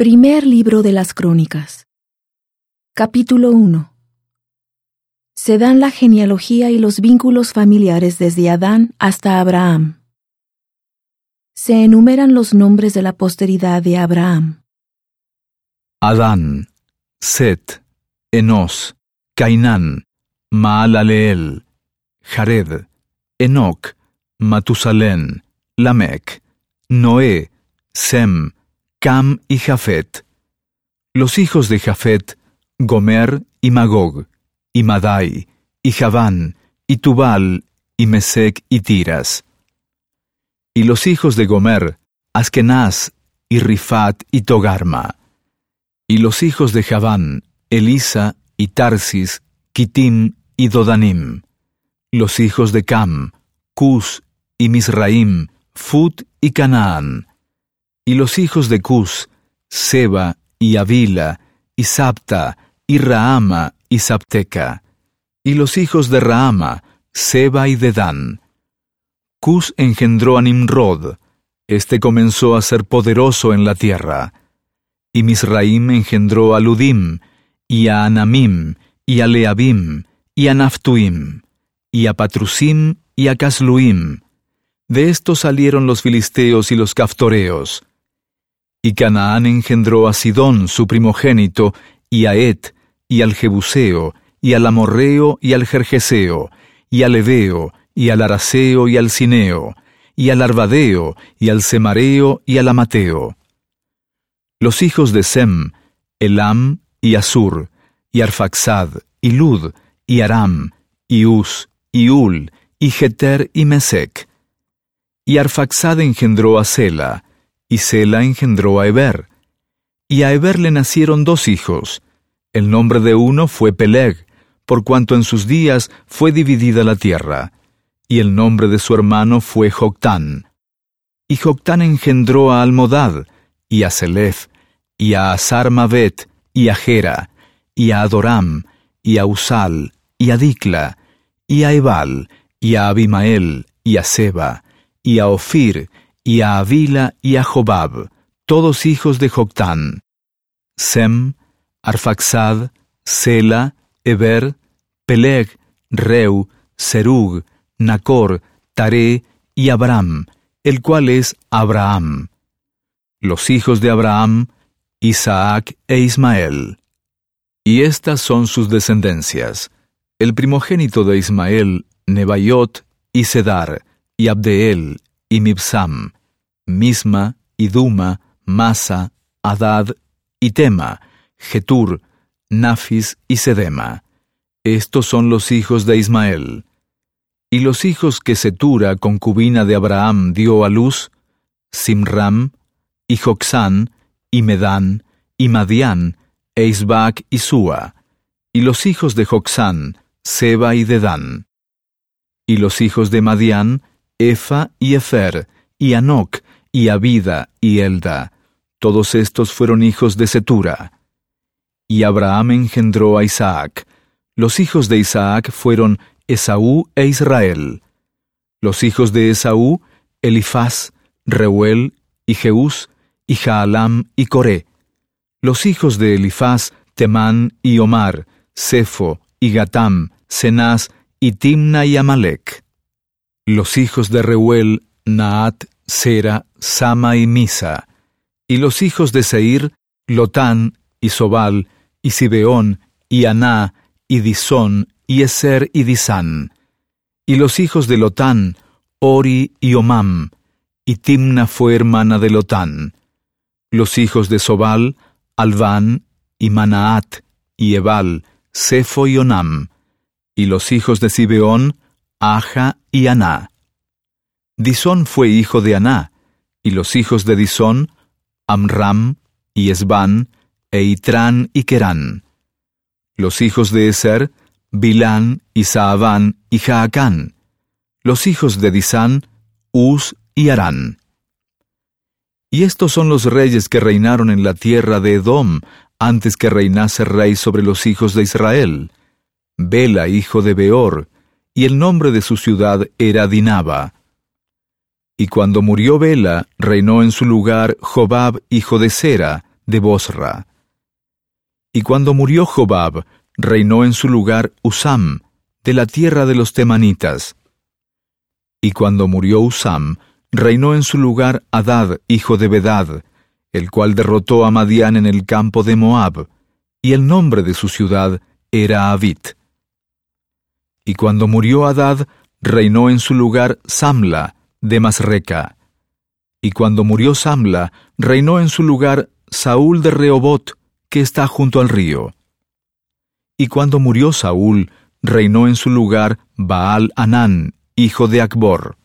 Primer libro de las Crónicas. Capítulo 1. Se dan la genealogía y los vínculos familiares desde Adán hasta Abraham. Se enumeran los nombres de la posteridad de Abraham. Adán, Set, Enos, Cainán, Maalaleel, Jared, Enoc, Matusalén, Lamec, Noé, Sem, Cam y Jafet. Los hijos de Jafet, Gomer y Magog, y Madai, y Javán, y Tubal, y Mesec y Tiras. Y los hijos de Gomer, Askenaz, y Rifat y Togarma. Y los hijos de Javán, Elisa, y Tarsis, Kitim y Dodanim. Los hijos de Cam, Cus y Misraim, Fut y Canaán y los hijos de Cus, Seba y Avila, y Sapta, y Rahama, y Sapteca, y los hijos de Rahama, Seba y Dedán. Cus engendró a Nimrod, este comenzó a ser poderoso en la tierra. Y Misraim engendró a Ludim, y a Anamim, y a Leabim, y a Naftuim, y a Patrusim, y a Casluim. De estos salieron los filisteos y los caftoreos. Y Canaán engendró a Sidón, su primogénito, y a Et, y al Jebuseo, y al Amorreo, y al Jerjeseo, y al Eveo, y al Araseo, y al Cineo, y al Arvadeo, y al Semareo, y al Amateo. Los hijos de Sem, Elam, y Asur, y Arfaxad, y Lud, y Aram, y Us, y Ul, y Jeter, y Mesec. Y Arfaxad engendró a Sela, y Sela engendró a Eber. Y a Eber le nacieron dos hijos. El nombre de uno fue Peleg, por cuanto en sus días fue dividida la tierra. Y el nombre de su hermano fue Joctán. Y Joctán engendró a Almodad, y a Selef, y a Asarmavet, y a Gera, y a Adoram, y a Usal, y a Dicla, y a Ebal, y a Abimael, y a Seba, y a Ofir, y a Avila y a Jobab, todos hijos de Joctán. Sem, Arfaxad, Sela, Eber, Peleg, Reu, Serug, Nacor, Tare y Abraham, el cual es Abraham. Los hijos de Abraham, Isaac e Ismael. Y estas son sus descendencias. El primogénito de Ismael, Nebaiot, y Sedar, y Abdeel, y Mibsam, Misma, Iduma, Masa, Adad, y Tema, Getur, Nafis y Sedema. Estos son los hijos de Ismael. Y los hijos que Setura, concubina de Abraham, dio a luz, Simram, y Joxán, y Medán, y Madián, e y Sua. Y los hijos de Joxán, Seba y Dedán. Y los hijos de Madián, Efa y Efer, y Anoc, y Abida y Elda. Todos estos fueron hijos de Setura. Y Abraham engendró a Isaac. Los hijos de Isaac fueron Esaú e Israel. Los hijos de Esaú, Elifaz, Reuel, y Jeús, y Jaalam y Coré. Los hijos de Elifaz, Temán y Omar, Sefo y Gatam, Cenaz y Timna y Amalek. Los hijos de Reuel, Naat, Sera, Sama y Misa, y los hijos de Seir, Lotán, y Sobal, y Sibeón, y Aná, y Disón, y Eser y Disán. Y los hijos de Lotán, Ori y Omam, y Timna fue hermana de Lotán. Los hijos de Sobal, Alván, y Manaat, y Ebal, Sefo y Onam. Y los hijos de Sibeón, Aja y Aná. Disón fue hijo de Aná, y los hijos de Disón, Amram, y Esban, e Itrán y Kerán. Los hijos de Eser, Bilán, y Saabán, y Jaacán. Los hijos de Disán, Uz y Arán. Y estos son los reyes que reinaron en la tierra de Edom, antes que reinase rey sobre los hijos de Israel. Bela, hijo de Beor, y el nombre de su ciudad era Dinaba. Y cuando murió Bela, reinó en su lugar Jobab hijo de Sera, de Bosra. Y cuando murió Jobab, reinó en su lugar Usam, de la tierra de los temanitas. Y cuando murió Usam, reinó en su lugar Adad, hijo de Bedad, el cual derrotó a Madián en el campo de Moab, y el nombre de su ciudad era Avit. Y cuando murió Adad, reinó en su lugar Samla, de Masreca. Y cuando murió Samla, reinó en su lugar Saúl de Rehobot, que está junto al río. Y cuando murió Saúl, reinó en su lugar Baal Anán, hijo de Acbor.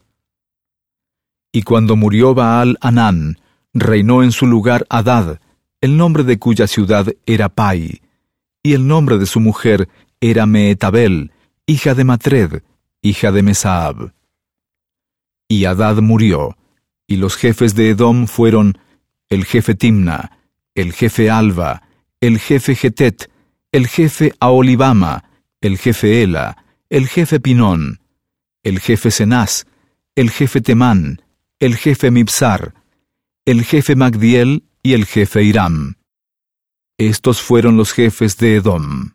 Y cuando murió Baal Anán, reinó en su lugar Adad, el nombre de cuya ciudad era Pai, y el nombre de su mujer era Meetabel, hija de Matred, hija de Mesaab. Y Adad murió, y los jefes de Edom fueron el jefe Timna, el jefe Alba, el jefe Getet, el jefe Aolibama, el jefe Ela, el jefe Pinón, el jefe Senás, el jefe Temán, el jefe Mipsar, el jefe Magdiel y el jefe Iram. Estos fueron los jefes de Edom.